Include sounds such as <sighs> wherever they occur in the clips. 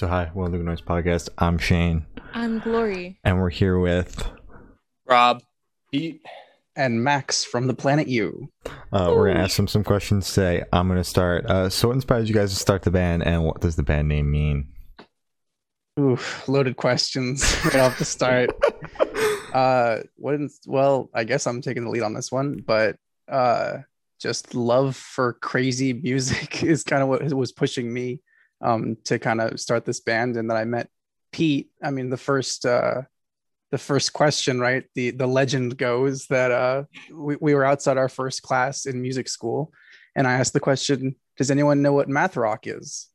So hi, welcome to the Noise podcast. I'm Shane, I'm Glory. and we're here with. Rob. Pete. and Max from the planet U. Uh, we're gonna ask them some questions today. I'm gonna start. Uh, so, what inspired you guys to start the band, and what does the band name mean? Oof, loaded questions <laughs> right off the start. <laughs> uh, what? is- well, I guess I'm taking the lead on this one, but uh, just love for crazy <laughs> music is kind of what was pushing me um to kind of start this band, and then I met Pete. I mean, the first uh, the first question, right? The the legend goes that uh, we, we were outside our first class in music school, and I asked the question, "Does anyone know what math rock is?"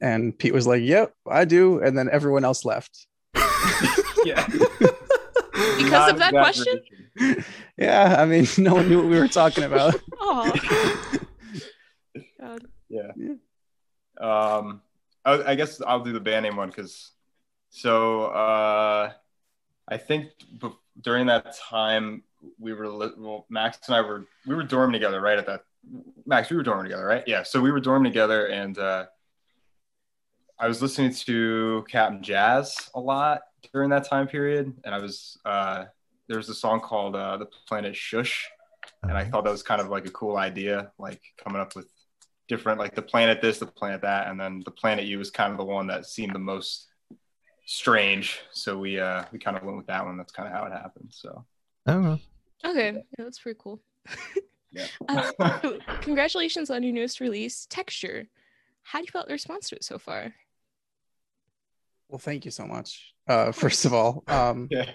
And Pete was like, "Yep, I do." And then everyone else left. <laughs> Yeah. Because of that question? yeah, I mean, <laughs> no one knew what we were talking about. Oh, <laughs> God. Yeah. Yeah. Um, I, I guess I'll do the band name one because so uh, I think during that time we were well, Max and I were we were dorming together right at that Max we were dorming together right? Yeah so we were dorming together and uh, I was listening to Cap'n Jazz a lot during that time period and I was uh, there was a song called uh, The Planet Shush and I thought that was kind of like a cool idea, like coming up with different, like the planet this, the planet that, and then the planet you was kind of the one that seemed the most strange. So we uh we kind of went with that one. That's kind of how it happened. So Okay, yeah, that's pretty cool. yeah. Uh, <laughs> <laughs> congratulations on your newest release, Texture. How do you felt the response to it so far? Well, thank you so much. Uh, first of all, <laughs> um, yeah.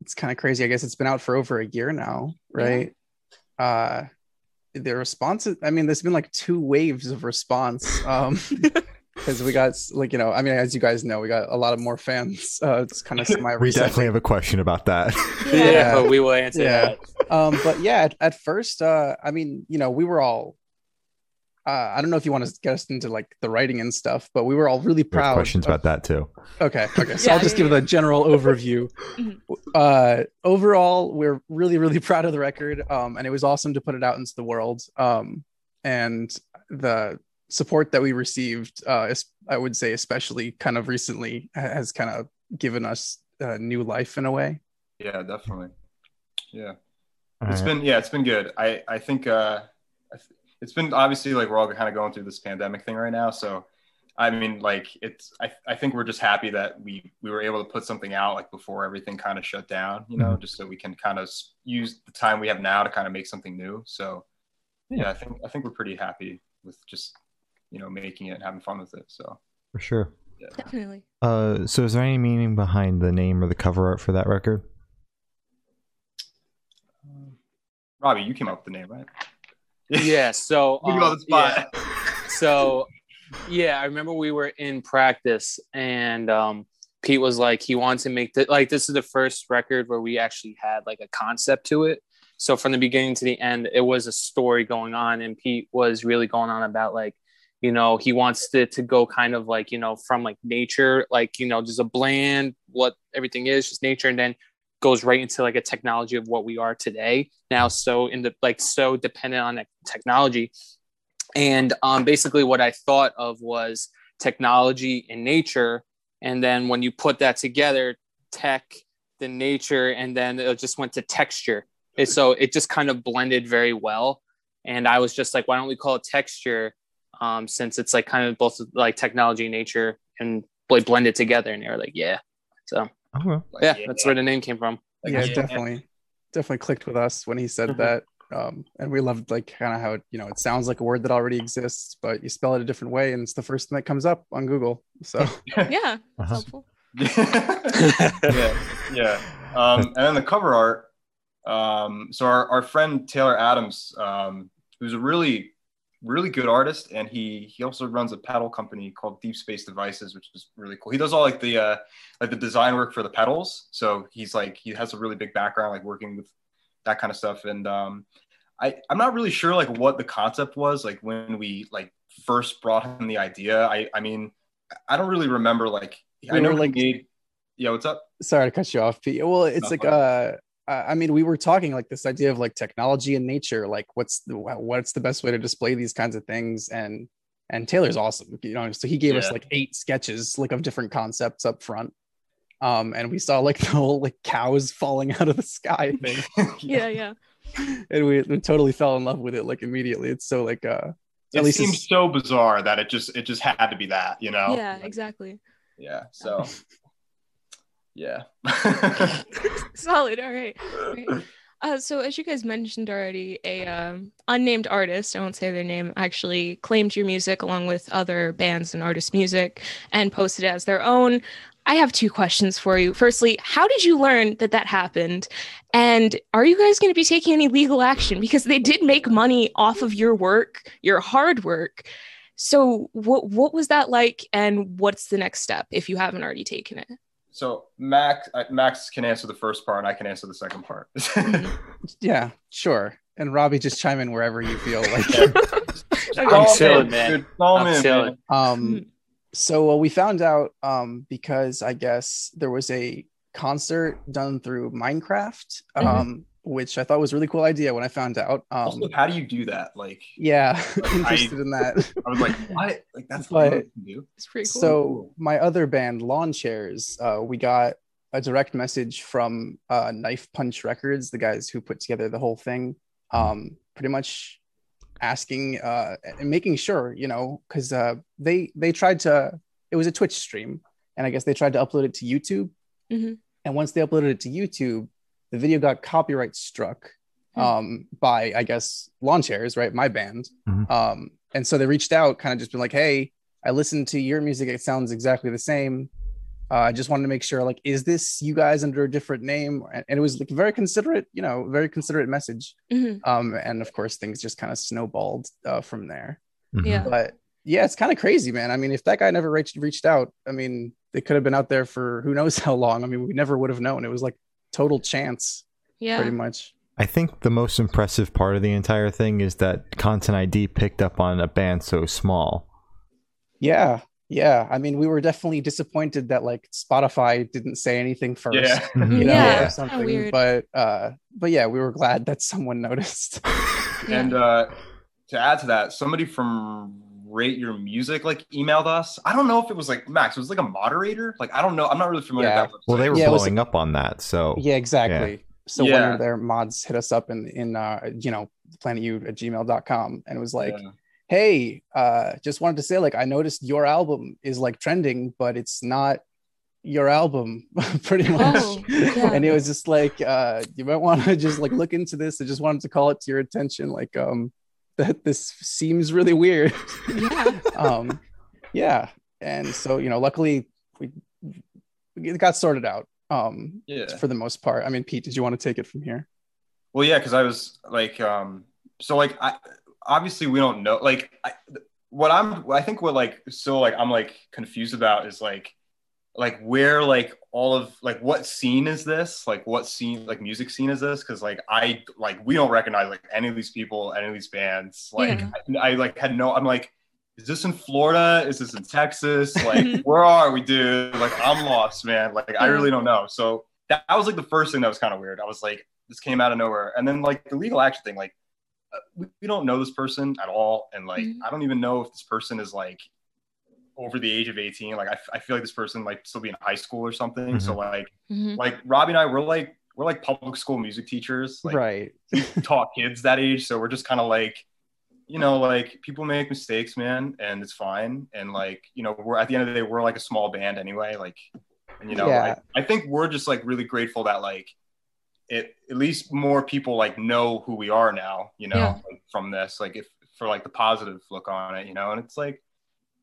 it's kind of crazy. I guess it's been out for over a year now, right? Uh, the response, I mean, there's been like two waves of response. Um, <laughs> <laughs> because we got like you know, I mean, as you guys know, we got a lot of more fans. Uh, it's kind of semi we definitely have a question about that. Yeah. but we will answer Yeah. that. um but yeah at, at first uh i mean you know we were all uh, I don't know if you want to get us into like the writing and stuff, but we were all really We have proud. questions of- about that too. Okay, okay. So Yeah, I'll just yeah, give yeah. the general overview. Mhm. uh, overall, we're really, really proud of the record, um, and it was awesome to put it out into the world. Um, and the support that we received, uh, is, I would say, especially kind of recently, has kind of given us uh, new life in a way. Yeah, definitely. Yeah. All It's right. been yeah, it's been good. I I think uh, I th- it's been obviously like we're all kind of going through this pandemic thing right now. So, I mean, like it's I I think we're just happy that we we were able to put something out like before everything kind of shut down. You know, just so we can kind of use the time we have now to kind of make something new. So, yeah, I think I think we're pretty happy with just you know making it and having fun with it. So, for sure. yeah. Definitely. Uh, so is there any meaning behind the name or the cover art for that record? Robbie, you came up with the name, right? Yeah. So, <laughs> Put you on um, yeah. so yeah, I remember we were in practice and um, Pete was like, he wants to make the like this is the first record where we actually had like a concept to it. So from the beginning to the end, it was a story going on, and Pete was really going on about like, you know, he wants it to go kind of like, you know, from like nature, like, you know, just a bland what everything is, just nature, and then goes right into like a technology of what we are today now so in the like so dependent on technology. And um, basically what i thought of was technology and nature and then when you put that together tech the nature and then it just went to texture. And so it just kind of blended very well. And i was just like why don't we call it texture? Um, since it's like kind of both like technology and nature and like blended together. And they were like yeah. So Okay. Like, yeah, that's where the name came from Like, yeah, yeah. definitely, definitely clicked with us when he said Mhm. that. Um, and we loved like kind of how it, you know, it sounds like a word that already exists, but you spell it a different way, and it's the first thing that comes up on Google. So <laughs> <laughs> Yeah, Uh-huh. helpful. <laughs> yeah, yeah. Um, and then the cover art. Um, so our, our friend Taylor Adams, um, who's a really, really good artist, and he he also runs a pedal company called Deep Space Devices, which is really cool. He does all like the uh, like the design work for the pedals. So he's like he has a really big background like working with that kind of stuff. And um, I I'm not really sure like what the concept was like when we like first brought him the idea. I I mean I don't really remember like I know like yeah what's up sorry to cut you off, Pete. Well, it's No, like fine. Uh, I I mean, we were talking like this idea of like technology and nature, like what's the what's the best way to display these kinds of things, and and Taylor's awesome. You know, so he gave us like eight sketches like of different concepts up front. Um, and we saw like <laughs> the whole like cows falling out of the sky <laughs> thing, <laughs> Yeah, yeah. and we, we totally fell in love with it like immediately. It's so like uh, It least seems so bizarre that it just it just had to be that, you know? Yeah, exactly. Yeah. So yeah. <laughs> Solid. All right. Great. <laughs> Uh, so as you guys mentioned already, a um, unnamed artist, I won't say their name, actually claimed your music along with other bands and artists' music and posted it as their own. I have two questions for you. Firstly, how did you learn that that happened? And are you guys going to be taking any legal action because they did make money off of your work, your hard work? So what what was that like and what's the next step if you haven't already taken it? So Max uh, Max can answer the first part and I can answer the second part. <laughs> yeah, sure. And Robbie, just chime in wherever you feel like. <laughs> I'm chilling, man. dude. Call I'm in, man. chilling. Um, so uh, we found out um, because I guess there was a concert done through Minecraft, um, Mhm. Which I thought was a really cool idea when I found out. Um, Also, how do you do that? Like, yeah, <laughs> I- interested in that. I was like, what? Like, that's But- what you can do. It's pretty cool. So my other band, Lawn Chairs, uh, we got a direct message from uh, Knife Punch Records, the guys who put together the whole thing, um, pretty much asking uh, and making sure, you know, because uh, they they tried to. It was a Twitch stream, and I guess they tried to upload it to YouTube. Mhm. And once they uploaded it to YouTube, the video got copyright struck Hmm. um, by I guess Lawn Chairs, right? My band. Mhm. Um, and so they reached out, kind of just been like, "Hey, I listened to your music. It sounds exactly the same. Uh, I just wanted to make sure, like, is this you guys under a different name? And, and it was like very considerate, you know, very considerate message. Mhm. Um, and of course, things just kind of snowballed uh, from there. Mhm. Yeah. But yeah, it's kind of crazy, man. I mean, if that guy never reached reached out, I mean, they could have been out there for who knows <laughs> how long. I mean, we never would have known. It was like total chance, Yeah. pretty much. I think the most impressive part of the entire thing is that Content ID picked up on a band so small. Yeah, yeah. I mean, we were definitely disappointed that like Spotify didn't say anything first. <laughs> Yeah. You know, Yeah, or something. weird. But uh, but yeah, we were glad that someone noticed. <laughs> Yeah. And uh, to add to that, somebody from Rate Your Music like emailed us. I don't know if it was like Max. It was like a moderator. Like I don't know. I'm not really familiar Yeah. with that. Website. Well, they were Yeah, it was- blowing up on that, so yeah, exactly. So one of their mods hit us up in in uh, you know planetu at gmail.com and it was like, Yeah. hey, uh, just wanted to say like I noticed your album is like trending, but it's not your album <laughs> pretty much. Oh, yeah. And it was just like uh you might want to just like look into this. I just wanted to call it to your attention, like um that this seems really weird. yeah. <laughs> um yeah and so you know luckily we it got sorted out um Yeah. for the most part i mean pete did you want to take it from here Well, yeah, because I was like, um, so like, I obviously we don't know. Like, I, what I'm, I think what like, so like, I'm like confused about is like, like where like all of like what scene is this? Like, what scene, like music scene is this? Because like I like we don't recognize like any of these people, any of these bands. Like, Yeah. I, I like had no. I'm like. Is this in Florida? Is this in Texas? <laughs> Like, where are we, dude? Like, I'm lost, man. Like, I really don't know. So that, that was like the first thing that was kind of weird. I was like, this came out of nowhere. And then like the legal action thing, like uh, we, we don't know this person at all, and like Mhm. I don't even know if this person is like over the age of 18. Like I, I feel like this person might still be in high school or something. So like Mhm. like Robbie and I, we're like we're like public school music teachers, like right <laughs> taught kids that age. So we're just kind of like, you know, like people make mistakes, man, and it's fine. And like, you know, we're at the end of the day, we're like a small band anyway. Like, and you know, Yeah. I, I think we're just like really grateful that like it at least more people like know who we are now, you know, Yeah. like, from this, like if for like the positive look on it, you know, and it's like,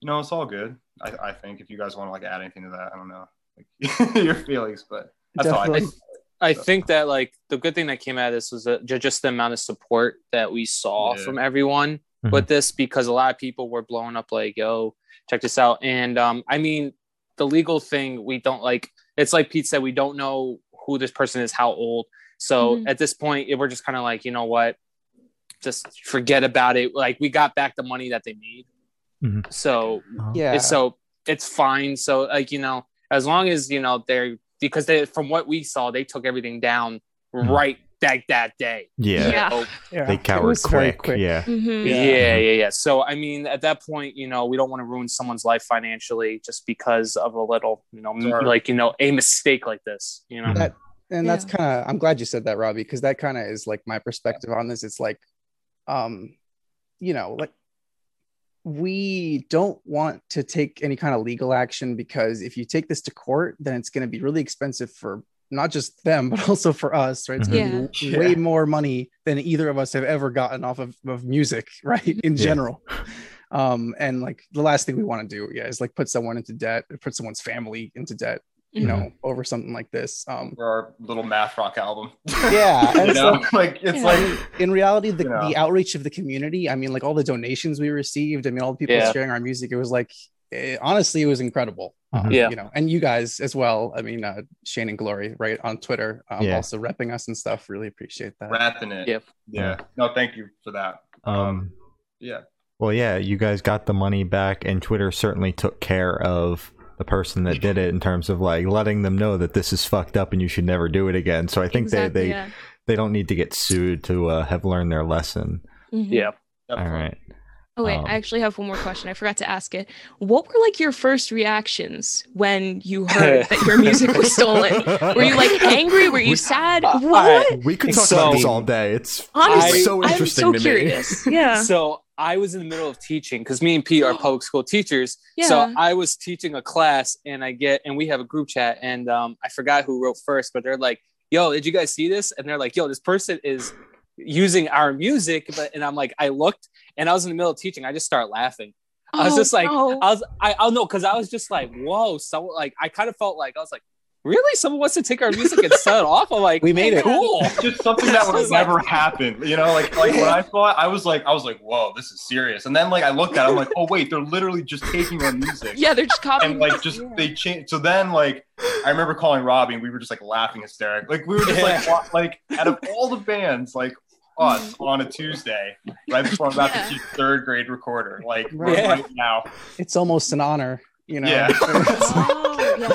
you know, it's all good. I, I think if you guys want to like add anything to that, I don't know, like <laughs> your feelings, but that's all I think. I So- think that like the good thing that came out of this was that just the amount of support that we saw Yeah. from everyone Mhm. with this because a lot of people were blowing up like, "Yo, check this out." And um, I mean, the legal thing we don't like. It's like Pete said, we don't know who this person is, how old. So Mhm. at this point, we're just kind of like, you know what, just forget about it. Like we got back the money that they made, Mhm. so yeah so it's fine. So like you know, as long as you know they're because they from what we saw, they took everything down Mhm. right that that day. Yeah. Yeah. So, Yeah, They it cowered was quick. Yeah. Mhm. yeah. Yeah. yeah, yeah, So I mean, at that point, you know, we don't want to ruin someone's life financially just because of a little, you know, Sure. like you know, a mistake like this. You know, That- and that's Yeah. kind of i'm glad you said that robbie because that kind of is like my perspective on this it's like um you know like we don't want to take any kind of legal action because if you take this to court then it's going to be really expensive for not just them <laughs> but also for us right it's going to be Yeah. way more money than either of us have ever gotten off of, of music <laughs> right in Yeah. general um and like the last thing we want to do yeah is like put someone into debt put someone's family into debt you Mhm. know over something like this um for our little math rock album. yeah <laughs> you and so- like it's Yeah. like in reality the, You know. the outreach of the community i mean like all the donations we received i mean all the people Yeah. sharing our music it was like eh, honestly it was incredible Um, Mhm. Yeah. you know and you guys as well i mean uh shane and glory right on twitter um, Yeah. also repping us and stuff really appreciate that wrapping it. Yep. Yeah. No, thank you for that. Um. Yeah. Well, yeah, you guys got the money back, and Twitter certainly took care of the person that did it in terms of like letting them know that this is fucked up and you should never do it again. So I think Exactly, they they, yeah. they don't need to get sued to uh, have learned their lesson. Mhm. yeah. All definitely. right. Oh wait, Um, I actually have one more question. I forgot to ask it. What were like your first reactions when you heard <laughs> that your music was stolen? Were you like angry? Were you We- sad? Uh, What? We could talk So- about this all day. It's Honestly, it's so I'm interesting so to curious. me. <laughs> Yeah. So I was in the middle of teaching because me and Pete are public school teachers. Yeah. So I was teaching a class and I get and we have a group chat and um, I forgot who wrote first, but they're like, "Yo, did you guys see this?" And they're like, "Yo, this person is using our music." But and I'm like, I looked and I was in the middle of teaching. I just start laughing. I was Oh, just like, no. I was, I, I don't know, because I was just like, whoa, So like, I kind of felt like I was like, really, someone wants to take our music and sell it off. I'm like, We made it. cool. It's just something that <laughs> would was like- never happen. You know, like like when I saw it, I was like, I was like, whoa, this is serious. And then like I looked at it, I'm like, oh wait, they're literally just taking our music. yeah, they're just copying. And like just they changed. So then like I remember calling Robbie and we were just like laughing hysteric. Like we were just like wa- like out of all the bands, like us mm-hmm. on a Tuesday, right before I'm about Yeah. to teach third grade recorder, like Right. right now. it's almost an honor you know Yeah. <laughs> oh, yeah,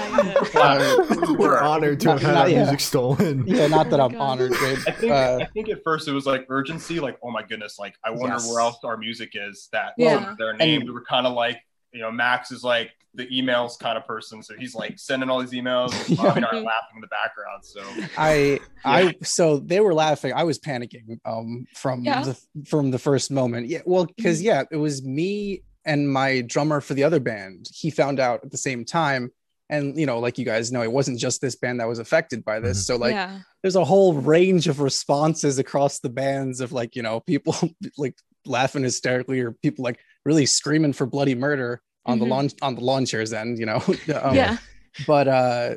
yeah. Uh, <laughs> <laughs> We're honored to Not- have had not- our music stolen. yeah not that Oh i'm God. honored Gabe. I think Uh, I think at first it was like urgency, like oh my goodness, like I wonder Yes. where else our music is. That Yeah. their name. And- we were kind of like, you know, Max is like the emails kind of person, so he's like sending all these emails. And Bobby and I are laughing in the background. So I I so they were laughing. I was panicking um from Yeah. the from the first moment. Yeah, well, because Mhm. yeah, it was me and my drummer for the other band. He found out at the same time. And you know, like you guys know, it wasn't just this band that was affected by this. Mhm. So like yeah. there's a whole range of responses across the bands of like, you know, people <laughs> like laughing hysterically or people like really screaming for bloody murder on Mhm. the lawn on the lawn chairs end, you know. <laughs> Um, yeah. but uh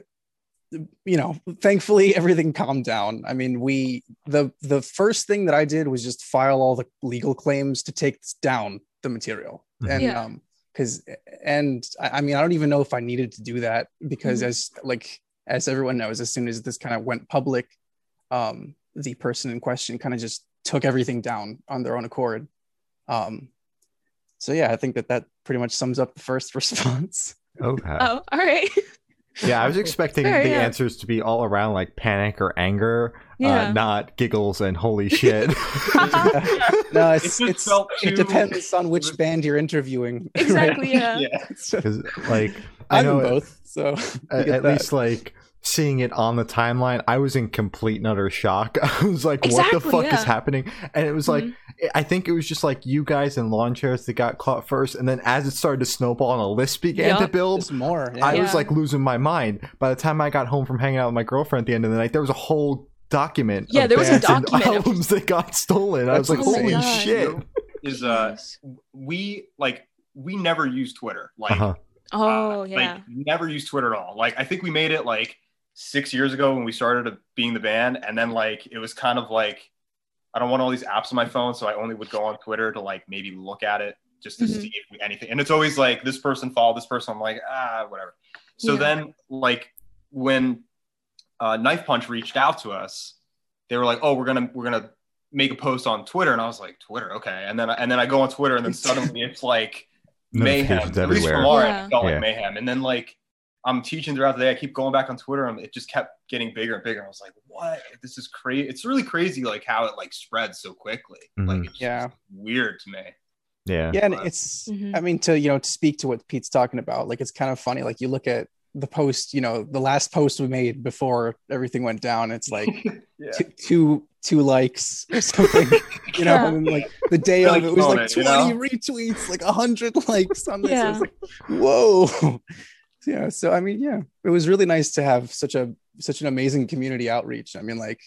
you know thankfully everything calmed down i mean we the the first thing that i did was just file all the legal claims to take down the material And Yeah. um because and I, I mean i don't even know if i needed to do that because Mhm. as like as everyone knows as soon as this kind of went public um the person in question kind of just took everything down on their own accord um so yeah i think that that pretty much sums up the first <laughs> response Okay. Oh, all right. <laughs> Yeah, I was <laughs> expecting Fair, the yeah. answers to be all around like panic or anger, Yeah. uh, not giggles and holy <laughs> shit. <laughs> no, It it's just it's felt it depends on which band you're interviewing. right? exactly. Yeah. yeah, like I I'm know in both, so at, get at least like seeing it on the timeline, I was in complete and utter shock. <laughs> I was like, "What the fuck is happening?" And it was like, Mhm. I think it was just like you guys in lawn chairs that got caught first, and then as it started to snowball and a list began to build, There's more. I yeah. was like losing my mind. By the time I got home from hanging out with my girlfriend at the end of the night, there was a whole document. Yeah, of there was a bands and document of- <laughs> albums that got stolen. I was like, insane. "Holy God. shit!" is uh we like we never use Twitter. Like Uh-huh. Oh uh, yeah. like never use Twitter at all. Like I think we made it like six years ago when we started being the band, and then like it was kind of like I don't want all these apps on my phone, so I only would go on Twitter to like maybe look at it just to Mhm. see if we, anything. And it's always like this person followed this person. I'm like ah whatever. So Yeah. then like when uh, Knife Punch reached out to us, they were like, oh we're gonna we're gonna make a post on Twitter, and I was like Twitter okay, and then and then I go on Twitter, and then suddenly <laughs> it's like mayhem. Notifications At least from everywhere. our Yeah. end, it felt Yeah. like mayhem. And then like I'm teaching throughout the day. I keep going back on Twitter, and it just kept getting bigger and bigger. I was like, "What? This is crazy! It's really crazy, like how it like spreads so quickly. Mhm. Like, it's Yeah. just weird to me." Yeah. yeah and But- it's Mhm. i mean to you know to speak to what pete's talking about like it's kind of funny like you look at the post you know the last post we made before everything went down it's like <laughs> yeah. two, two two likes or <laughs> something you know Yeah. and then, like the day Really of it was killing like it, you 20 know? retweets like 100 likes on this Yeah. I was like whoa yeah so i mean yeah it was really nice to have such a such an amazing community outreach i mean like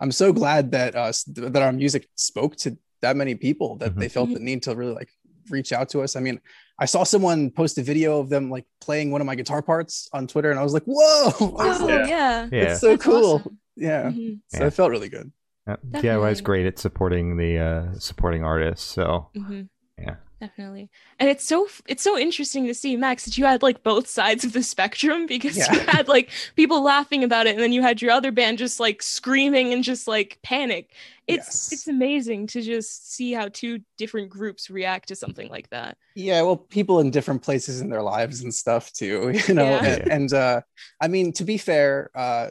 i'm so glad that uh that our music spoke to that many people that Mhm. they felt the need to really like reach out to us i mean i saw someone post a video of them like playing one of my guitar parts on twitter and i was like whoa <laughs> Oh like, yeah. Yeah. it's so That's cool awesome. yeah Mhm. so Yeah. it felt really good Uh, DIY is Definitely. great at supporting the uh, supporting artists. So Mhm. Yeah. Definitely. And it's so it's so interesting to see Max that you had like both sides of the spectrum <laughs> because you had like people laughing about it and then you had your other band just like screaming and just like panic. It's Yes. it's amazing to just see how two different groups react to something like that. yeah well people in different places in their lives and stuff too <laughs> you know Yeah. and, and uh i mean to be fair uh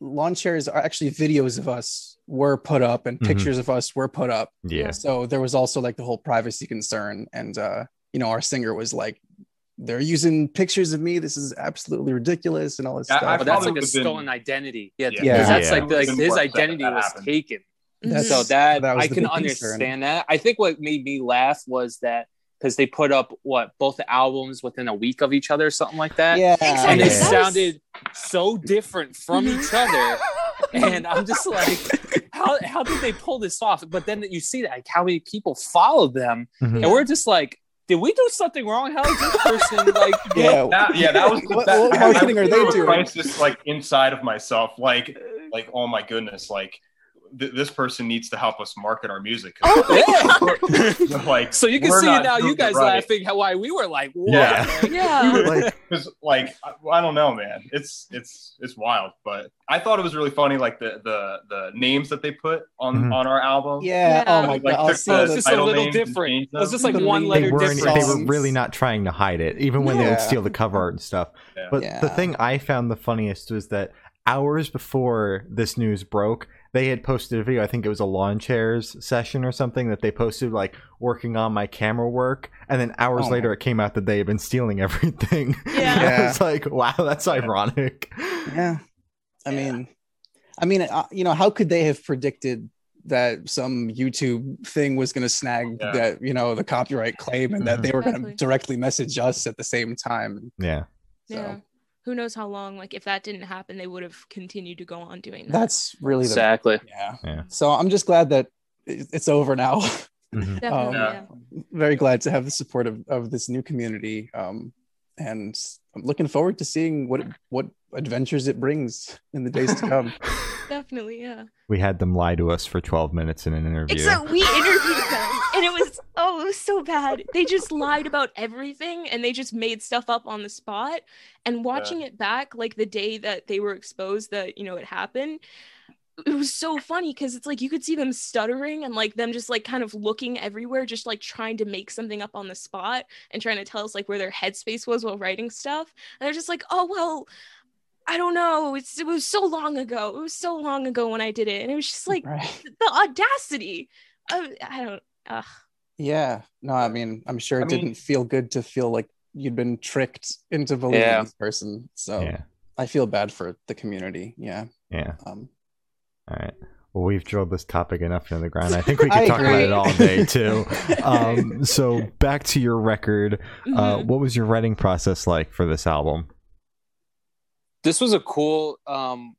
lawn chairs are actually videos of us were put up and Mhm. pictures of us were put up yeah. so there was also like the whole privacy concern and uh you know our singer was like they're using pictures of me this is absolutely ridiculous and all this I- I stuff But that's like a been- stolen identity. Yeah, Yeah. Yeah. that's Yeah. like, like his been that identity that was happened. taken. That's- so that, that was I can big concern. understand that. I think what made me laugh was that because they put up what both the albums within a week of each other, or something like that, yeah and they Yeah. Sounded so different from each other. <laughs> And I'm just like, how how did they pull this off? But then you see that like how many people followed them, Mhm. and we're just like, did we do something wrong? How is this person <laughs> like? yeah That, yeah, that was What- that, what I- I marketing are they through a doing? Crisis like inside of myself, like like oh my goodness, like th- this person needs to help us market our music. Oh Yeah. <laughs> like So you can see now, you guys right. laughing how why we were like, what? Yeah. man? <laughs> Yeah. like because <laughs> like I, I don't know man it's it's it's wild but i thought it was really funny like the the the names that they put on Mhm. on our album yeah, Yeah. oh my Like, god I'll the It all was the- just a little different. changed It was just like The one lead- they letter weren't different. they were really not trying to hide it, even when they would steal the cover art and stuff. Yeah. But the thing I found the funniest was that hours before this news broke, they had posted a video. I think it was a lawn chairs session or something that they posted, like working on my camera work. And then hours Oh. later, it came out that they had been stealing <laughs> everything. Yeah. <laughs> I was like, wow, that's ironic. yeah i Yeah. mean i mean uh, you know how could they have predicted that some youtube thing was going to snag Yeah. that you know the copyright claim and that Mhm. they were going to directly message us at the same time Yeah. so Yeah. Who knows how long like if that didn't happen they would have continued to go on doing that. that's really the Exactly. yeah Yeah. so i'm just glad that it's over now <laughs> Mhm. Definitely. um, yeah. very glad to have the support of, of this new community um and i'm looking forward to seeing what what adventures it brings in the days to <laughs> come Definitely, yeah. We had them lie to us for 12 minutes in an interview. Except we interviewed them, and it was <laughs> oh, it was so bad. They just lied about everything, and they just made stuff up on the spot. And watching it back, like the day that they were exposed, that you know it happened, it was so funny because it's like you could see them stuttering and like them just like kind of looking everywhere, just like trying to make something up on the spot and trying to tell us like where their headspace was while writing stuff. And they're just like, oh well. I don't know. It's it was so long ago. It was so long ago when I did it, and it was just like right the audacity. Of, I don't. Ugh. Yeah. No, I mean, I'm sure it I mean- didn't feel good to feel like you'd been tricked into believing Yeah. this person. So Yeah. I feel bad for the community. Yeah. Yeah. Um, All right. Well, we've drilled this topic enough into the ground. I think we <laughs> could I talk about it all day too. <laughs> Um, so back to your record. Uh, Mhm. what was your writing process like for this album? this was a cool um,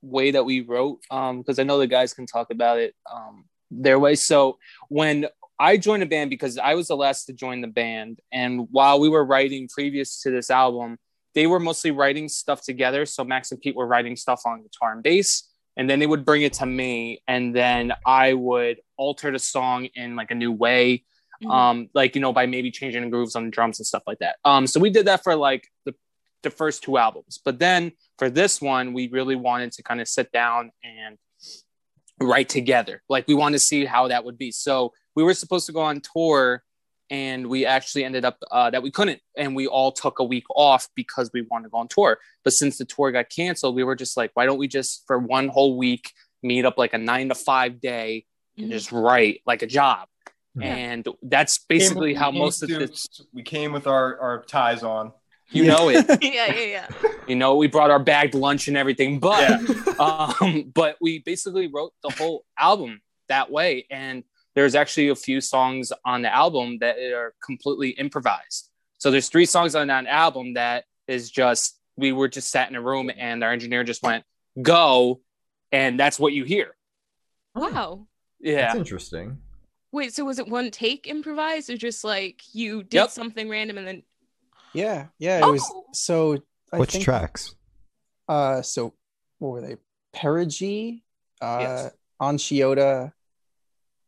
way that we wrote because I know the guys can talk about it um, their way. So when I joined the band, because I was the last to join the band, and while we were writing previous to this album, they were mostly writing stuff together. So Max and Pete were writing stuff on guitar and bass, and then they would bring it to me, and then I would alter the song in like a new way Mhm. um like you know by maybe changing the grooves on the drums and stuff like that um so we did that for like the the first two albums but then for this one we really wanted to kind of sit down and write together like we wanted to see how that would be so we were supposed to go on tour and we actually ended up uh, that we couldn't, and we all took a week off because we wanted to go on tour. But since the tour got canceled, we were just like, why don't we just for one whole week meet up like a nine to five day and Mhm. just write like a job. Yeah. And that's basically Came how we most of this, we came with our our ties on. You know it. <laughs> yeah, yeah, yeah. you know we brought our bagged lunch and everything but Yeah. <laughs> um but we basically wrote the whole album that way and there's actually a few songs on the album that are completely improvised so there's three songs on that album that is just we were just sat in a room and our engineer just went go and that's what you hear Wow. yeah That's interesting. Wait, so was it one take improvised or just like you did Yep. something random and then Yeah, yeah. It was Oh! so. I Which think, tracks? Uh, so what were they? Perigee, uh, Yes. Anchiota.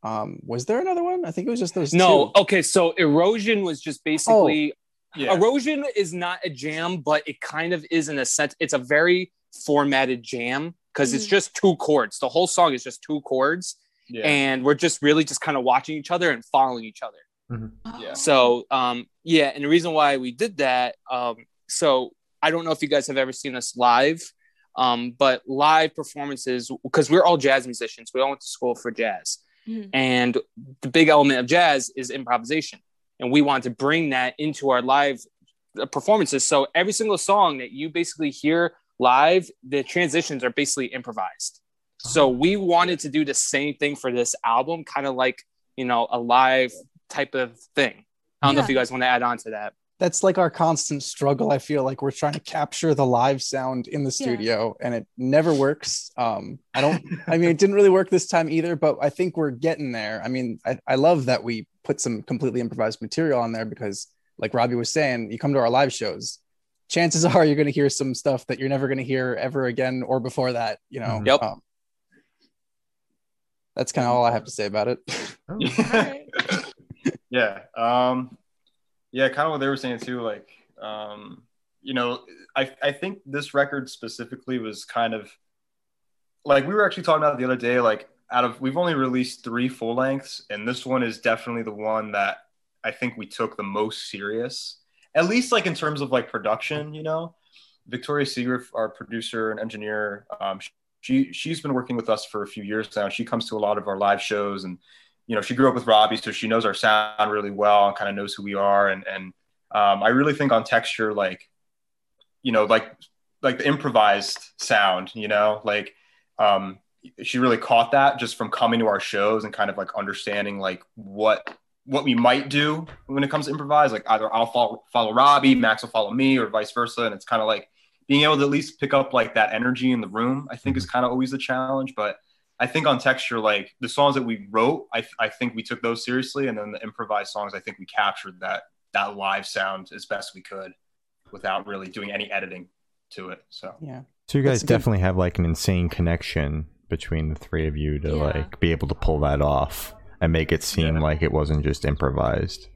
Um, was there another one? I think it was just those. no two. okay so erosion was just basically Yeah. Erosion is not a jam, but it kind of is in a sense. It's a very formatted jam because it's Mhm. just two chords. The whole song is just two chords, yeah. and we're just really just kind of watching each other and following each other. Yeah. So, um, yeah, and the reason why we did that, um, so I don't know if you guys have ever seen us live, um, but live performances because we're all jazz musicians. We all went to school for jazz, Mhm. and the big element of jazz is improvisation, and we want to bring that into our live uh, performances. So every single song that you basically hear live, the transitions are basically improvised. So we wanted to do the same thing for this album, kind of like you know a live type of thing. I don't know if you guys want to add on to that. that's like our constant struggle. I feel like we're trying to capture the live sound in the Yeah. studio, and it never works. Um, I don't. I mean, it <laughs> didn't really work this time either, but I think we're getting there. I mean, I, I love that we put some completely improvised material on there because, like Robbie was saying, you come to our live shows, chances <laughs> are you're going to hear some stuff that you're never going to hear ever again or before that. You know. Mhm. Yep. Um, that's kind of all I have to say about it. <laughs> Oh. Yeah um yeah kind of what they were saying too like um you know i i think this record specifically was kind of like we were actually talking about the other day like out of we've only released three full lengths and this one is definitely the one that i think we took the most serious at least like in terms of like production you know? Victoria seeger our producer and engineer um she she's been working with us for a few years now. She comes to a lot of our live shows and you know, she grew up with Robbie, so she knows our sound really well and kind of knows who we are. And and um, I really think on texture, like, you know, like like the improvised sound, you know, like um, she really caught that just from coming to our shows and kind of like understanding like what what we might do when it comes to improvise. Like either I'll follow follow Robbie, Max will follow me, or vice versa. And it's kind of like being able to at least pick up like that energy in the room. I think is kind of always the challenge, but I think on texture, like the songs that we wrote, I, I think we took those seriously, and then the improvised songs, I think we captured that that live sound as best we could, without really doing any editing to it. So yeah. So you That's guys good- definitely have like an insane connection between the three of you to Yeah. like be able to pull that off and make it seem Yeah. like it wasn't just improvised.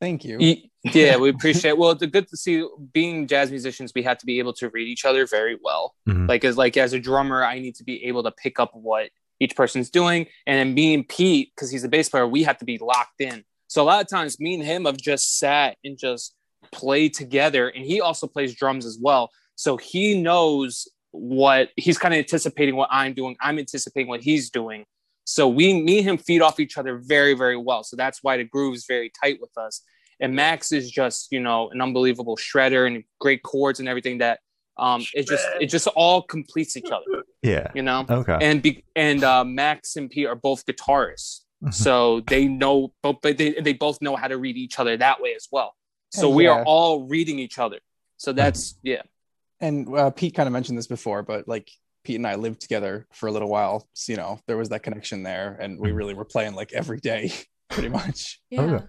Thank you. Y- Yeah, <laughs> we appreciate. Well, the good to see being jazz musicians, we have to be able to read each other very well. Mhm. Like as like as a drummer, I need to be able to pick up what each person's doing, and then me and Pete, because he's a bass player, we have to be locked in. So a lot of times, me and him have just sat and just played together, and he also plays drums as well. So he knows what he's kind of anticipating what I'm doing. I'm anticipating what he's doing. So we, me and him, feed off each other very, very well. So that's why the groove is very tight with us. And Max is just, you know, an unbelievable shredder and great chords and everything that um it just it just all completes each other, <laughs> Yeah. you know? Okay. And be, and uh Max and Pete are both guitarists. Mhm. So they know both but they they both know how to read each other that way as well. So Yeah. we are all reading each other. So that's yeah. and uh, Pete kind of mentioned this before, but like Pete and I lived together for a little while. So, you know, there was that connection there, and we really were playing like every day, <laughs> pretty much. Yeah. Okay.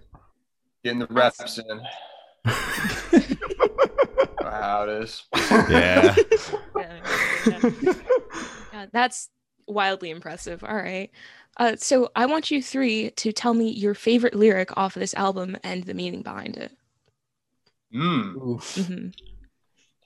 Getting the reps in. <laughs> How it is. yeah. <laughs> Yeah, yeah, yeah. Yeah, that's wildly impressive. All right. Uh, so I want you three to tell me your favorite lyric off of this album and the meaning behind it. Mm. Oof.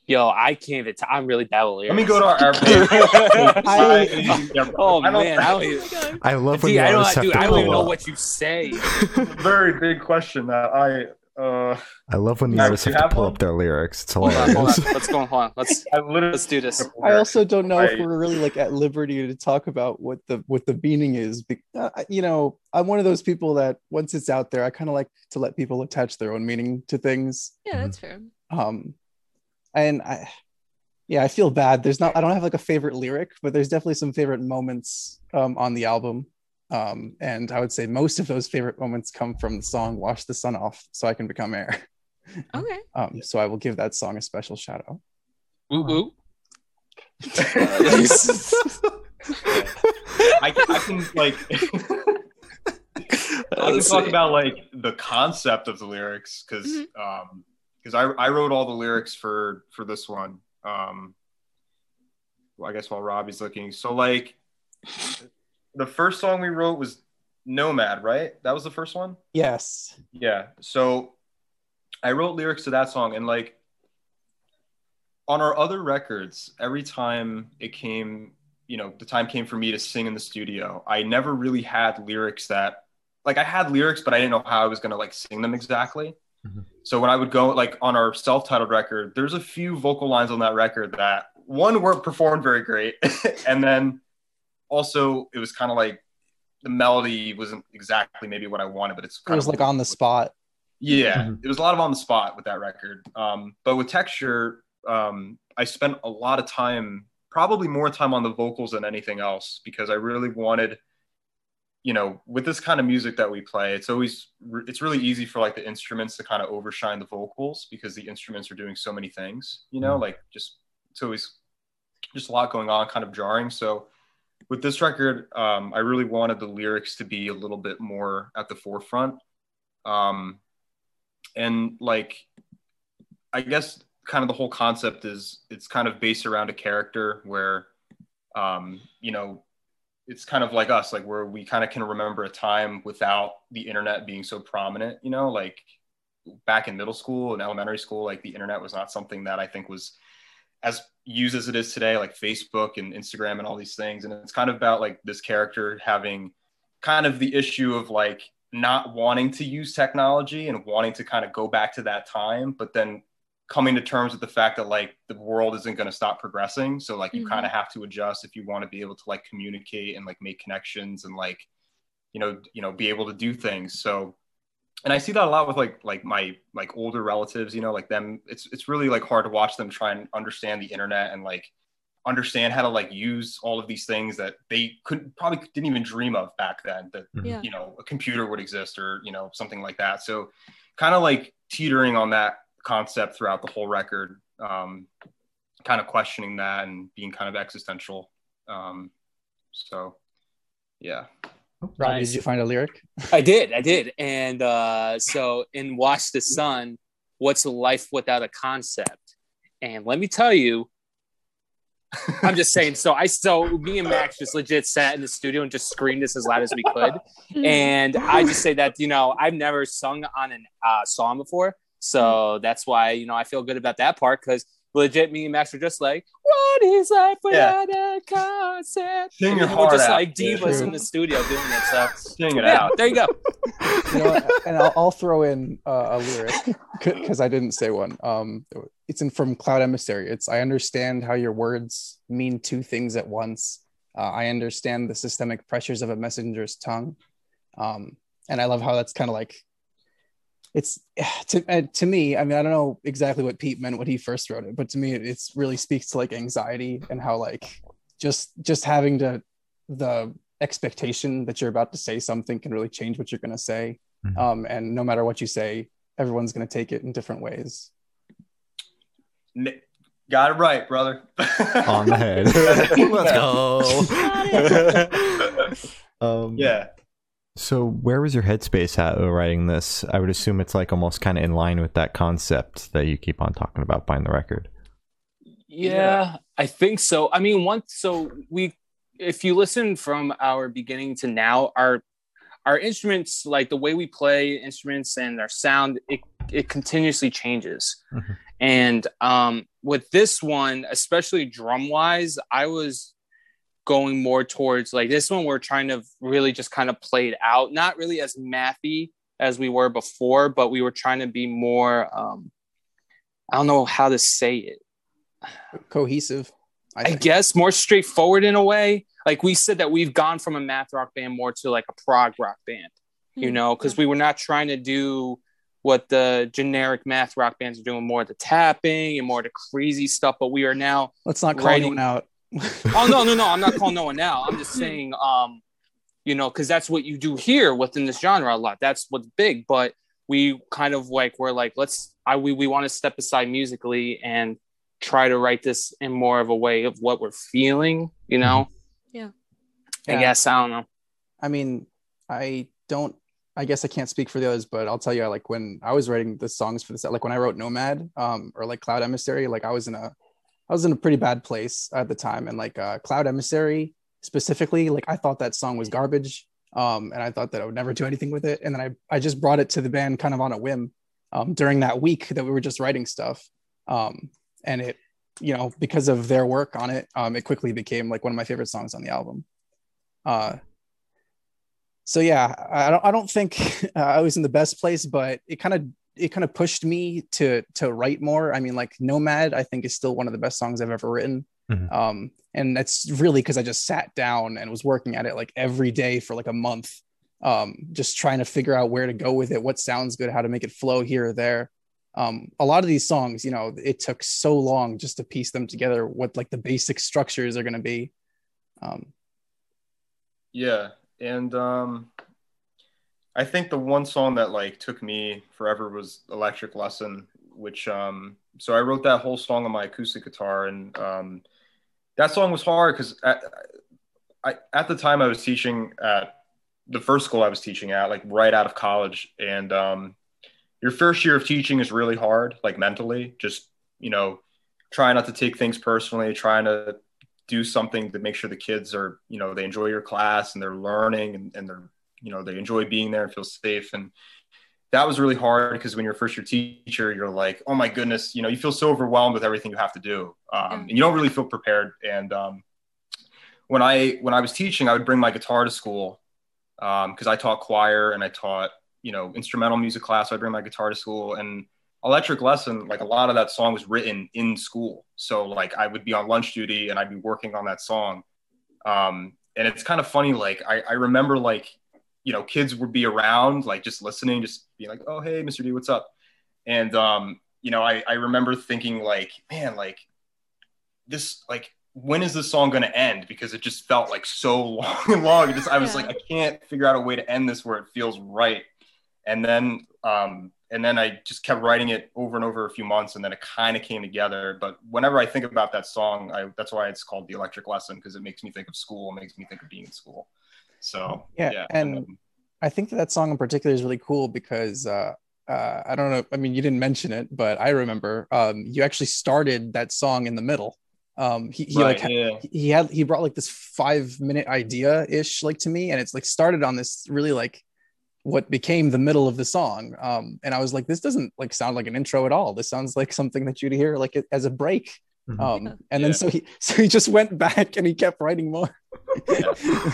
Yo, I can't even. T- I'm really bad with lyrics. Let me go to our airplane. <laughs> <laughs> I- Oh I don't- man, I don't <laughs> even. I love when Dude, the I don't, have dude, to I don't even know what you say. very big question that I uh I love when the artists you have to pull one? up their lyrics. It's Hold on, hilarious. hold on. Let's go. Hold on. Let's I let's do this. I also don't know if we're really like at liberty to talk about what the what the meaning is. Be- uh, you know, I'm one of those people that once it's out there, I kind of like to let people attach their own meaning to things. Yeah, that's fair. Um, and I, yeah, I feel bad. There's not. I don't have like a favorite lyric, but there's definitely some favorite moments um, on the album. Um, and I would say most of those favorite moments come from the song "Wash the Sun Off," so I can become air. <laughs> Okay. Um, so I will give that song a special shout out. Ooh, ooh. <laughs> I, I can like <laughs> I can talk about like the concept of the lyrics because Mhm. um because I I wrote all the lyrics for for this one um well, I guess while Robbie's looking so like the first song we wrote was Nomad right that was the first one Yes. yeah. So I wrote lyrics to that song and like on our other records, every time it came, you know, the time came for me to sing in the studio, I never really had lyrics that like I had lyrics, but I didn't know how I was gonna like sing them exactly. Mhm. So when I would go like on our self-titled record, there's a few vocal lines on that record that one weren't performed very great, <laughs> and then also it was kind of like the melody wasn't exactly maybe what I wanted, but it's It was of like on the spot. yeah, Mhm. it was a lot of on the spot with that record. Um, but with texture, um, I spent a lot of time, probably more time on the vocals than anything else, because I really wanted, you know, with this kind of music that we play, it's always it's really easy for like the instruments to kind of overshine the vocals because the instruments are doing so many things. You know, Mhm. like just it's always just a lot going on, kind of jarring. So with this record, um, I really wanted the lyrics to be a little bit more at the forefront. Um, and like, I guess kind of the whole concept is it's kind of based around a character where, um, you know, it's kind of like us, like where we kind of can remember a time without the internet being so prominent, you know, like back in middle school and elementary school, like the internet was not something that I think was as used as it is today, like Facebook and Instagram and all these things. And it's kind of about like this character having kind of the issue of like not wanting to use technology and wanting to kind of go back to that time, but then coming to terms with the fact that like the world isn't going to stop progressing. So like you Mhm. kind of have to adjust if you want to be able to like communicate and like make connections and like, you know, you know, be able to do things. So and I see that a lot with like like my like older relatives, you know, like them. It's it's really like hard to watch them try and understand the internet and like understand how to like use all of these things that they could probably didn't even dream of back then. That Yeah. you know a computer would exist or you know something like that. So kind of like teetering on that concept throughout the whole record, um, kind of questioning that and being kind of existential. Um, so yeah. Robbie, Nice. did you find a lyric? I did, I did. <laughs> And uh, so in Watch the Sun, what's life without a concept? And let me tell you, <laughs> I'm just saying. So I so me and Max just legit sat in the studio and just screamed this as loud as we could. <laughs> And I just say that you know I've never sung on a uh, song before, so that's why you know I feel good about that part because legit me and Max were just like, "What is life without a concept?" Sing And your we were heart just out, like dude. divas in the studio doing it. So Sing it yeah, out. there you go. you know, and I'll, I'll throw in uh, a lyric because I didn't say one. Um, it's in from Cloud Emissary. It's I understand how your words mean two things at once. Uh, I understand the systemic pressures of a messenger's tongue, um, and I love how that's kind of like it's <sighs> to uh, to me. I mean, I don't know exactly what Pete meant when he first wrote it, but to me, it it's really speaks to like anxiety and how like just just having to the expectation that you're about to say something can really change what you're going to say Mhm. um, and no matter what you say everyone's going to take it in different ways N- Got it right, brother. On the head. Let's go. <laughs> Um, Yeah. So, where was your headspace at writing this? I would assume it's like almost kind of in line with that concept that you keep on talking about behind the record. Yeah, I think so. I mean, once so we if you listen from our beginning to now, our our instruments, like the way we play instruments and our sound, it it continuously changes. Mhm. And um with this one, especially drum wise, I was going more towards like this one. We're trying to really just kind of play it out, not really as mathy as we were before, but we were trying to be more. Um, I don't know how to say it. Cohesive. I, I guess more straightforward in a way. Like we said that we've gone from a math rock band more to like a prog rock band, you mm-hmm. know, because we were not trying to do what the generic math rock bands are doing, more the tapping and more the crazy stuff. But we are now let's not call writing... no one out. <laughs> oh no, no, no! I'm not calling no one out. I'm just saying, um, you know, because that's what you do here within this genre a lot. That's what's big. But we kind of like we're like, let's I we we want to step aside musically and try to write this in more of a way of what we're feeling. You know. Yeah. I yeah. guess I don't know. I mean, I don't I guess I can't speak for the others, but I'll tell you, I like when I was writing the songs for this, like when I wrote Nomad, um, or like Cloud Emissary, like I was in a, I was in a pretty bad place at the time, and like uh, Cloud Emissary specifically, like I thought that song was garbage, um, and I thought that I would never do anything with it, and then I I just brought it to the band kind of on a whim, um, during that week that we were just writing stuff, um, and it, you know, because of their work on it, um, it quickly became like one of my favorite songs on the album. Uh, so yeah, I don't I don't think <laughs> I was in the best place, but it kind of it kind of pushed me to to write more. I mean, like Nomad, I think is still one of the best songs I've ever written. Mm-hmm. Um, and that's really because I just sat down and was working at it like every day for like a month, um, just trying to figure out where to go with it, what sounds good, how to make it flow here or there. Um, a lot of these songs, you know, it took so long just to piece them together, what like the basic structures are going to be. Um, yeah, and um, I think the one song that like took me forever was Electric Lesson, which um, so I wrote that whole song on my acoustic guitar, and um, that song was hard because at, I, at the time I was teaching at the first school I was teaching at, like right out of college, and um, your first year of teaching is really hard, like mentally, just you know, trying not to take things personally, trying to do something to make sure the kids are, you know, they enjoy your class and they're learning and, and they're, you know, they enjoy being there and feel safe. And that was really hard because when you're first year teacher, you're like, oh my goodness, you know, you feel so overwhelmed with everything you have to do. Um, and you don't really feel prepared. And um, when I, when I was teaching, I would bring my guitar to school because um, I taught choir and I taught, you know, instrumental music class. So I'd bring my guitar to school and electric lesson like a lot of that song was written in school so like i would be on lunch duty and i'd be working on that song um, and it's kind of funny like I, I remember like you know kids would be around like just listening just being like oh hey mr d what's up and um, you know I, I remember thinking like man like this like when is this song going to end because it just felt like so <laughs> long and long just i was yeah. like i can't figure out a way to end this where it feels right and then um, and then I just kept writing it over and over a few months, and then it kind of came together. But whenever I think about that song, I, that's why it's called the Electric Lesson because it makes me think of school, it makes me think of being in school. So yeah, yeah. and, then, I think that, that song in particular is really cool because uh, uh, I don't know. I mean, you didn't mention it, but I remember um, you actually started that song in the middle. Um, he, he right, like yeah. he had he brought like this five minute idea ish like to me, and it's like started on this really like what became the middle of the song. Um, and I was like, this doesn't like sound like an intro at all. This sounds like something that you'd hear like as a break. Mm-hmm. Um, yeah. and then yeah. so he <laughs> so he just went back and he kept writing more. yeah.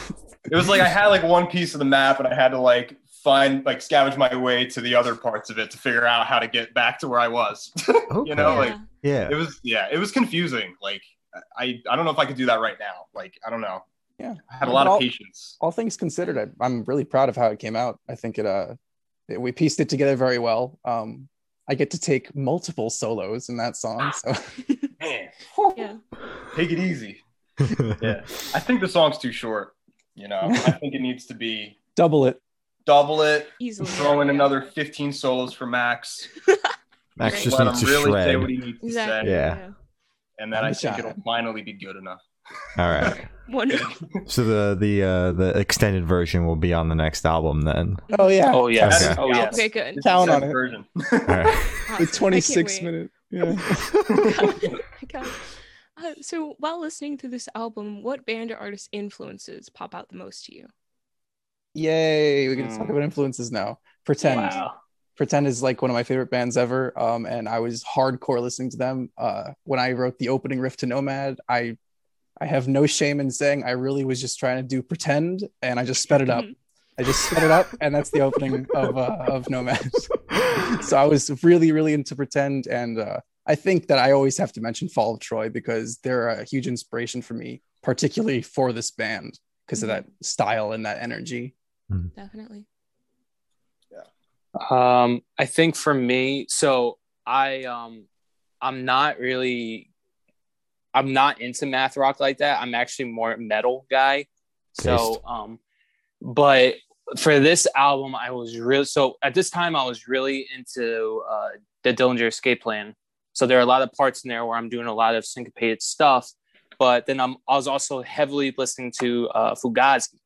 It was like I had like one piece of the map and I had to like find like scavenge my way to the other parts of it to figure out how to get back to where I was. okay. <laughs> you know, like yeah, it was yeah, it was confusing. Like I I don't know if I could do that right now. Like I don't know yeah I had a lot all, of patience all things considered I, am really proud of how it came out i think it uh it, we pieced it together very well um i get to take multiple solos in that song so Man. <laughs> yeah <laughs> take it easy <laughs> yeah i think the song's too short you know <laughs> i think it needs to be double it double it Easily. throw in yeah. another 15 solos for max max just Let needs to really shred. say what he needs exactly. to say yeah and then i think it'll finally be good enough all right. Wonderful. So the the uh, the extended version will be on the next album then. Oh yeah. Oh yeah. Okay. Oh yes. Okay, good. Count on it. Version. All right. the 26 minute. Yeah. <laughs> Uh, so while listening to this album, what band or artist influences pop out the most to you? Yay! We get to talk about influences now. Pretend. Wow. Pretend is like one of my favorite bands ever. Um, and I was hardcore listening to them. Uh, when I wrote the opening riff to Nomad, I I have no shame in saying I really was just trying to do pretend, and I just sped it up. I just sped it up, and that's the opening of uh, of Nomad. <laughs> so I was really, really into pretend, and uh, I think that I always have to mention Fall of Troy because they're a huge inspiration for me, particularly for this band because of that style and that energy. Definitely. Yeah. Um, I think for me, so I um, I'm not really, I'm not into math rock like that. I'm actually more metal guy. So um, but for this album, I was really so at this time I was really into uh, the Dillinger Escape Plan. So there are a lot of parts in there where I'm doing a lot of syncopated stuff, but then I'm I was also heavily listening to uh, Fugazi,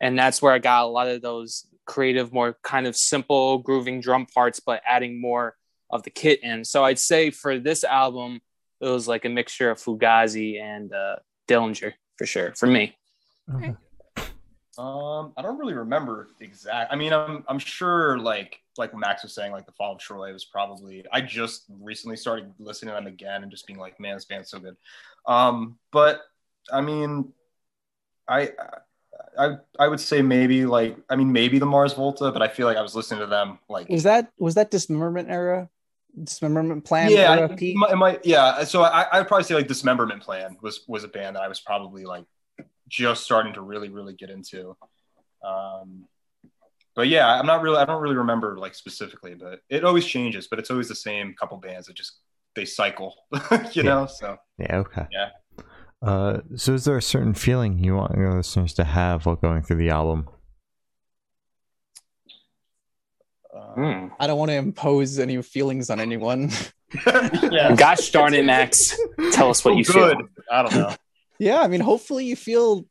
and that's where I got a lot of those creative, more kind of simple grooving drum parts, but adding more of the kit in. So I'd say for this album, it was like a mixture of Fugazi and uh, Dillinger for sure for me. Okay. Um, I don't really remember exact. I mean, I'm I'm sure like like Max was saying, like the Fall of Troy was probably. I just recently started listening to them again and just being like, man, this band's so good. Um, but I mean, I I I would say maybe like I mean maybe the Mars Volta, but I feel like I was listening to them like Was that was that dismemberment era? Dismemberment plan yeah, era? I- Pete? it might, it might- yeah. So I I'd probably say like Dismemberment Plan was was a band that I was probably like just starting to really really get into. Um, but yeah, I'm not really I don't really remember like specifically, but it always changes. But it's always the same couple bands that just they cycle, <laughs> you know. So Yeah, okay. Yeah. Uh, so is there a certain feeling you want your listeners to have while going through the album? uh, Hmm. I don't want to impose any feelings on anyone. <laughs> yeah, Gosh darn it, Max! Tell us what you good. feel. I don't know. Yeah, I mean, hopefully you feel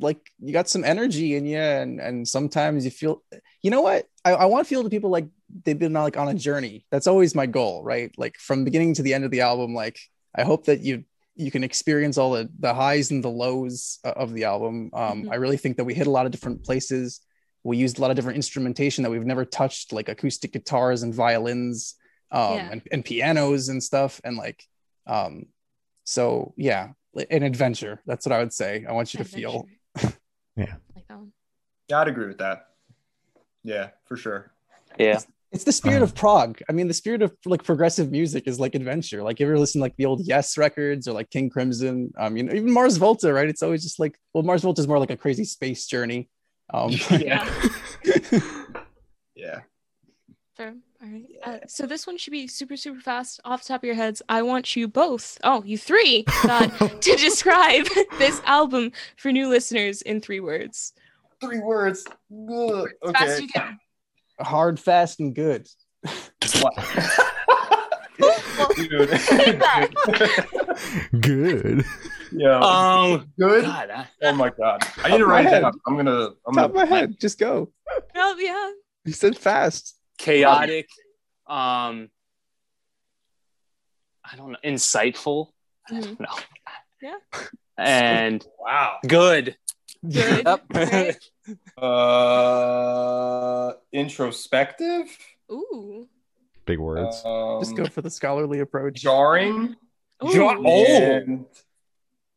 like you got some energy in you, and and sometimes you feel, you know what? I, I want to feel to people like they've been like on a journey. That's always my goal, right? Like from beginning to the end of the album. Like I hope that you you can experience all the the highs and the lows of the album. Um, Mhm. I really think that we hit a lot of different places. We used a lot of different instrumentation that we've never touched, like acoustic guitars and violins, um, Yeah. and, and pianos and stuff, and like, um, so yeah, an adventure. That's what I would say. I want you to feel. <laughs> Yeah. Like that one. Yeah, I'd agree with that. Yeah, for sure. Yeah, It's the spirit of prog. I mean, the spirit of like progressive music is like adventure. Like, if you ever listen to, like the old Yes records or like King Crimson? Um, you know, even Mars Volta, right? It's always just like, well, Mars Volta is more like a crazy space journey. Um, Yeah. <laughs> Yeah. Yeah. Fair. All right. Uh, so this one should be super, super fast. Off the top of your heads, I want you both, oh, you three, God, <laughs> to describe <laughs> this album for new listeners in three words. Three words. Ugh. As fast Okay. you can. hard, fast, and good. Dude. <laughs> Good. yeah. um, good. God, I, Oh my god. I need to Top of my write it head. down. I'm gonna. I'm Top of my gonna. head, just go. Oh, yeah. You said fast. Chaotic. Um, I don't know, insightful. I don't know. Yeah. and Wow. good. Good. Yep. <laughs> Right. Uh, introspective. Ooh. Big words. Um, Just go for the scholarly approach. jarring. Ooh. Jar- Oh. and,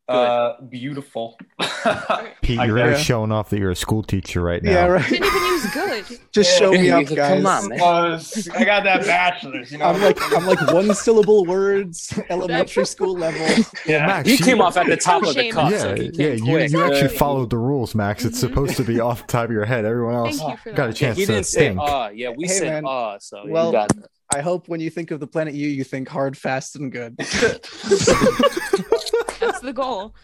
uh, beautiful. <laughs> Pete, you're really showing off that you're a school teacher right now. Yeah, right. Didn't even use good. <laughs> Just Yeah. show me up, Come guys. on, man. Was- I got that bachelor's. You know. I'm like I'm like one syllable words, elementary school level. <laughs> yeah. Max, He you- came off at the top of the shame. cup. Yeah, so yeah, you, you actually Yeah. followed the rules, Max. It's Mhm. supposed to be off the top of your head. Everyone else you got a that. chance he to didn't say think. uh yeah we Hey, said man. uh so Well- you got that. I hope when you think of the planet U, you think hard, fast, and good. <laughs> That's the goal.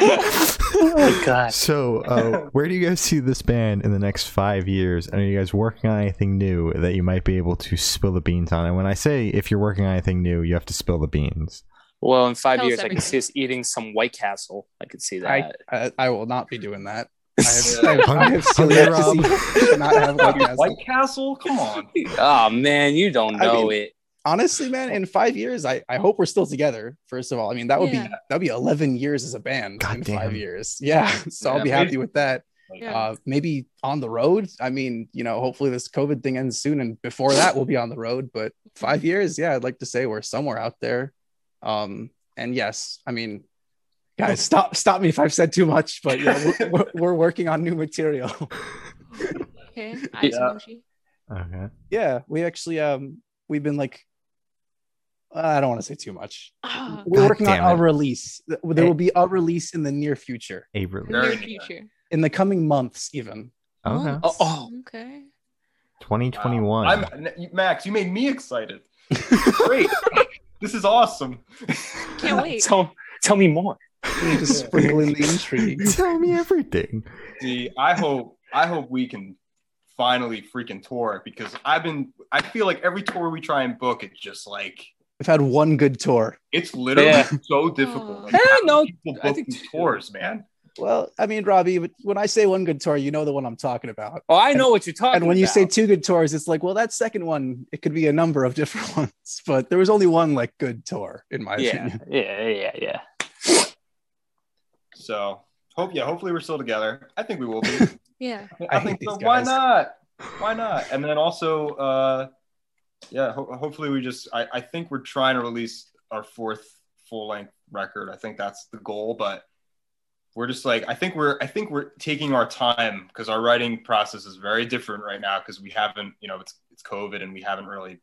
Oh, god So, uh, <laughs> where do you guys see this band in the next five years? And are you guys working on anything new that you might be able to spill the beans on? And when I say if you're working on anything new, you have to spill the beans. well in five Tell years i can see us eating some white castle i could see that I I will not be doing that. <laughs> I have, I have, I have celiac disease. Cannot have White Castle. White Castle. Come on. oh <laughs> man you don't I know mean, it Honestly, man, in five years, I, I hope we're still together. First of all, I mean that would Yeah. be that'd be eleven years as a band God in damn. five years. <laughs> Yeah, so I'll be happy with that. Yeah. uh, maybe on the road. I mean, you know, hopefully this COVID thing ends soon, and before that, we'll be on the road. But five years, yeah, I'd like to say we're somewhere out there. Um, and yes, I mean, guys, stop stop me if I've said too much, but yeah, we're, <laughs> we're, we're working on new material. <laughs> Okay. Yeah. emoji. Okay. yeah, we actually um we've been like. I don't want to say too much. Ah, We're God working on damn a it. release. There will be a release in the near future, A release. near Very near. future. in the coming months, even. Okay. Months. Oh, Okay. 2021. I'm Max. You made me excited. <laughs> Great. this is awesome. Can't <laughs> wait. tell tell me more. Just sprinkling the intrigue. <laughs> Tell me everything. See, I hope I hope we can finally freaking tour because I've been I feel like every tour we try and book, it's just like We've had one good tour. it's literally Yeah. so difficult. Like, how no, I book think two. tours, man. Well, I mean, Robbie, when I say one good tour, you know the one I'm talking about. Oh, I know what you're talking And when you say two good tours, it's like, well, that second one, it could be a number of <laughs> different ones, but there was only one like good tour, in my yeah, opinion. yeah, yeah, yeah. So hope yeah, hopefully we're still together. I think we will be. <laughs> Yeah. I I, hate think these so. Why not? Why not? And then also, uh, yeah, ho- hopefully we just. I, I think we're trying to release our fourth full length record. I think that's the goal, but we're just like I think we're I think we're taking our time because our writing process is very different right now because we haven't you know it's it's COVID and we haven't really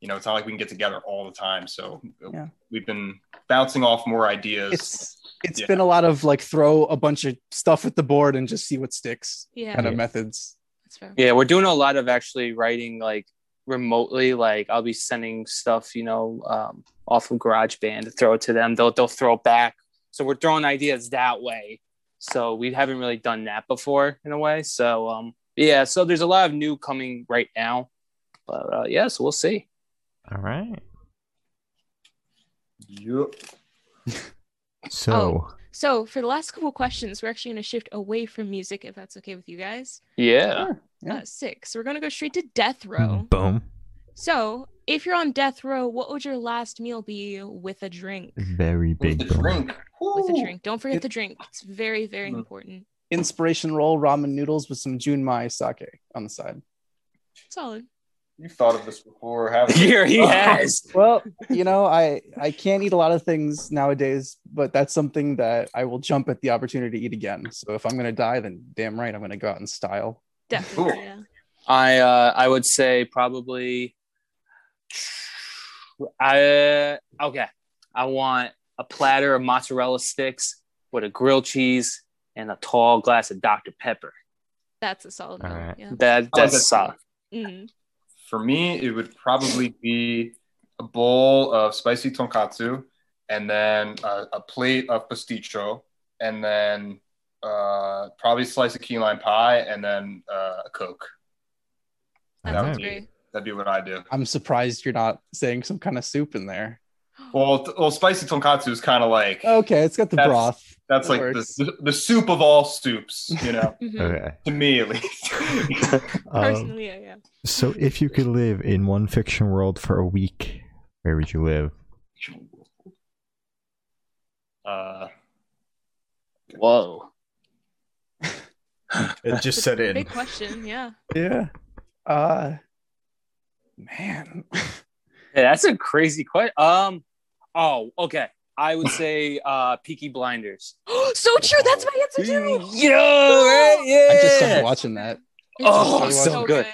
you know it's not like we can get together all the time. So Yeah. we've been bouncing off more ideas. It's it's Yeah. been a lot of like throw a bunch of stuff at the board and just see what sticks Yeah. kind of Yeah. methods. That's fair. Yeah, we're doing a lot of actually writing like remotely. Like I'll be sending stuff, you know, um, off of GarageBand to throw it to them. They'll they'll throw it back. So we're throwing ideas that way. So we haven't really done that before in a way. So um, yeah, so there's a lot of new coming right now. But uh, yeah, so we'll see. All right. Yup. <laughs> So, Oh. So for the last couple questions, we're actually going to shift away from music, if that's okay with you guys. Yeah. Sure. Yeah. Uh, six. So we're going to go straight to death row. boom. So if you're on death row, what would your last meal be with a drink? Very big the boom. drink. With a drink. Don't forget It- the drink. It's very, very Mm. important. Inspiration roll ramen noodles with some Junmai sake on the side. Solid. You've thought of this before, haven't you? <laughs> Here he has. <laughs> Well, you know, I I can't eat a lot of things nowadays, but that's something that I will jump at the opportunity to eat again. So if I'm gonna die, then damn right I'm gonna go out in style. Definitely. Cool. Yeah. I uh, I would say probably. I okay. I want a platter of mozzarella sticks with a grilled cheese and a tall glass of Dr Pepper. That's a solid All right. Yeah. That I like that's that. solid. Mhm. For me, it would probably be a bowl of spicy tonkotsu, and then a, a plate of pasticcio, and then uh, probably a slice of key lime pie, and then uh, a Coke. That All sounds right. great. That'd be what I do. I'm surprised you're not saying some kind of soup in there. Well, well, spicy tonkotsu is kind of like Okay, it's got the That's- broth. that's that like the, works. the the soup of all soups, you know, <laughs> Mhm. Okay. to me at least. Um, <laughs> Personally, yeah, yeah. so, if you could live in one fiction world for a week, where would you live? uh, Whoa. <laughs> It just set in. Big question. Yeah. Yeah. Uh man. Yeah, that's a crazy question. Um. Oh, okay. I would say uh Peaky Blinders. <gasps> so true. That's my answer too. Yo, right? Yeah. I just started watching that. It's Oh, so good.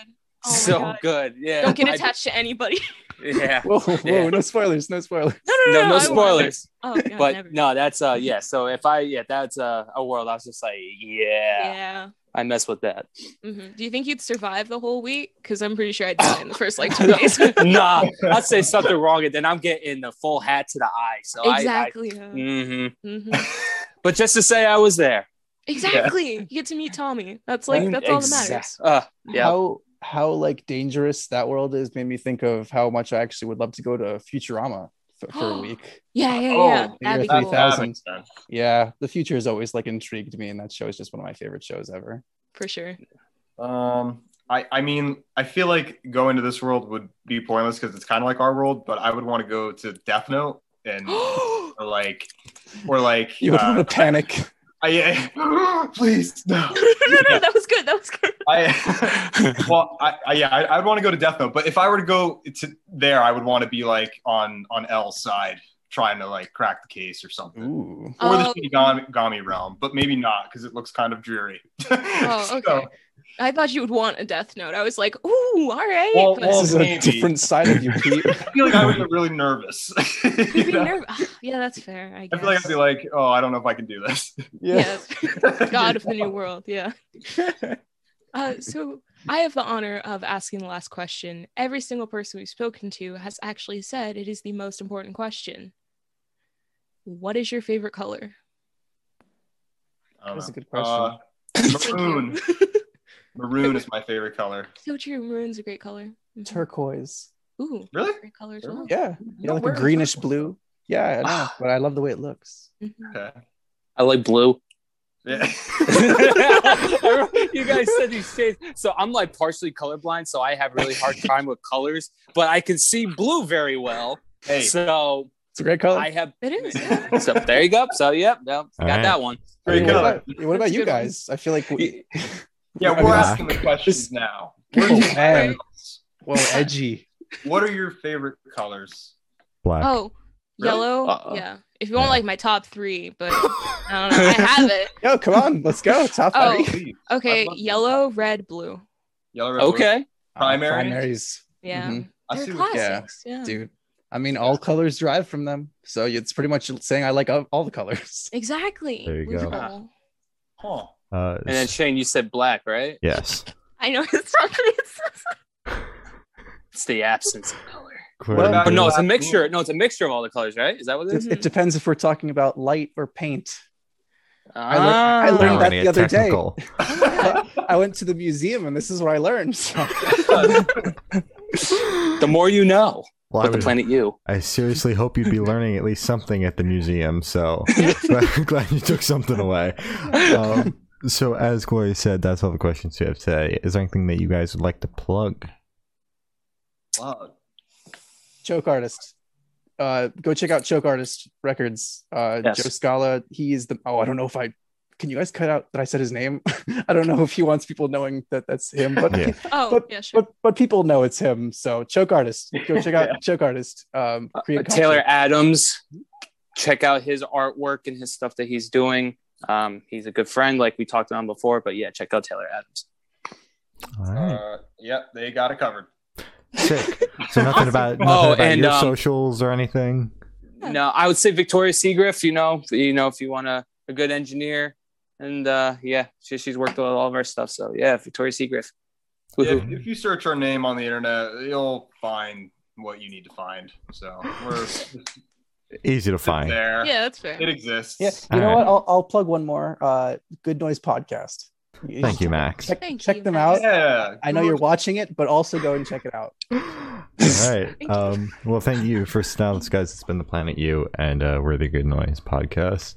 Oh so God. good. Yeah. Don't get I- attached to anybody. <laughs> yeah. Whoa, whoa, Yeah. no spoilers, no spoilers. No, no, no, No, no. no I won't. spoilers. Oh, God, but never. no, that's uh yeah. So if I yeah, that's uh, a world. I was just like, yeah, Yeah. I mess with that. hmm Do you think you'd survive the whole week? Because I'm pretty sure I'd die in the first like two <laughs> days. <laughs> nah, I'd say something wrong, and then I'm getting the full hat to the eye. So exactly. I, I mm-hmm. Mhm. <laughs> But just to say, I was there. Exactly. You get to meet Tommy. That's like that's all that matters. Uh, yeah. How how like dangerous that world is made me think of how much I actually would love to go to Futurama for, for a <gasps> week. Yeah, yeah, Oh, yeah. the That'd year 3000. that. Yeah, the future has always like intrigued me, and that show is just one of my favorite shows ever. For sure. Um, I, I mean, I feel like going to this world would be pointless because it's kind of like our world, but I would want to go to Death Note and <gasps> or like, or like, You would uh, want to panic. I, <gasps> please <laughs> no. no, no, no, that was good. That was good. <laughs> I well, I, I yeah, I, I'd want to go to Death Note, but if I were to go to there, I would want to be like on on L's side, trying to like crack the case or something, Ooh. or the Oh. Shinigami realm, but maybe not because it looks kind of dreary. <laughs> Oh, So, okay. I thought you would want a Death Note. I was like, ooh, all right. Well, but well, This is a different side of you, <laughs> Pete. I feel like I would get really nervous. <laughs> you'd You be know? nerv- <laughs> <sighs> yeah, that's fair. I I feel like I'd be like, oh, I don't know if I can do this. yes, God of the New World. Yeah. Uh, so I have the honor of asking the last question. Every single person we've spoken to has actually said it is the most important question. What is your favorite color? I don't That's a good question. Uh, Thank maroon. You. Maroon is my favorite color. so true. Maroon's a great color. Mhm. Turquoise. Ooh, Really? great color as well. Yeah. You Yeah, don't like a greenish blue. Yeah, I know, but I love the way it looks. Mhm. Okay. I like blue. Yeah. <laughs> you guys said these shades. So I'm like partially colorblind, so I have really hard time with colors, but I can see blue very well. hey, So It's a great color. I have It is. Yeah. <laughs> so there you go. So yep, yep got right. that one. great what color. about, what about you good one. guys? I feel like we, <laughs> Yeah, we're mean, asking the <laughs> questions now. Where do you- Oh, man. well, edgy. What are your favorite colors? Black. Oh, Really? yellow. Uh-oh. Yeah. If you want Yeah. like my top three, but <laughs> I don't know. I have it. <laughs> Yo, come on, let's go. Top Oh. three. Please. Okay, I'd love to. yellow, red, blue. Yellow, red, blue. Okay. Primary? primaries, Yeah. Mhm. I They're see what- yeah. classics. Yeah. dude. I mean, all colors derive from them, so it's pretty much saying I like all, all the colors. Exactly. There you Blue's go. all- Huh. Uh, And then Shane, you said black, right? yes. <laughs> I know it's not it's It's the absence of color. Clearly. about But no, it's a mixture. No, it's a mixture of all the colors, right? Is that what it It, is? it depends if we're talking about light or paint. I learned- Ah. I learned that the get other day. <laughs> I went to the museum and this is what I learned. so- <laughs> The more you know. Well, I, the was- planet you. I seriously hope you'd be learning at least something at the museum. So glad, glad you took something away. Um, so, as Gloria said, that's all the questions we have today. Is there anything that you guys would like to plug? Wow. Choke Artist. Uh, go check out Choke Artist Records. Uh, Yes. Joe Scala. He is the. Oh, I don't know if I. Can you guys cut out that I said his name? <laughs> I don't know if he wants people knowing that that's him, but Yeah. <laughs> Oh, But- yeah, sure. but but people know it's him. So Choke Artist. Go check out <laughs> Yeah. Choke Artist. Um, Uh, Taylor. Adams. Check out his artwork and his stuff that he's doing. Um, he's a good friend, like we talked about him before. But yeah, check out Taylor Adams. All right. Uh, yep, they got it covered. Sick. So, nothing <laughs> about, nothing Oh, about and, your um, socials or anything? No, I would say Victoria Seagriff. You know, you know, if you want a, a good engineer, and uh, yeah, she, she's worked with all of our stuff. So yeah, Victoria Seagriff. Yeah, if, if you search our name on the internet, you'll find what you need to find. So we're it's <laughs> Easy to find. there. yeah, that's fair. It exists. Yeah, you know All right. what? I'll, I'll plug one more. Uh, Good Noise Podcast. Thank you, Max. Check, Thank check you, them Max. out. Yeah. I know you're watching it, but also go and check it out. <laughs> All right. Um, well, thank you for now, guys. It's been the Planet U, and uh, we're the Good Noise podcast.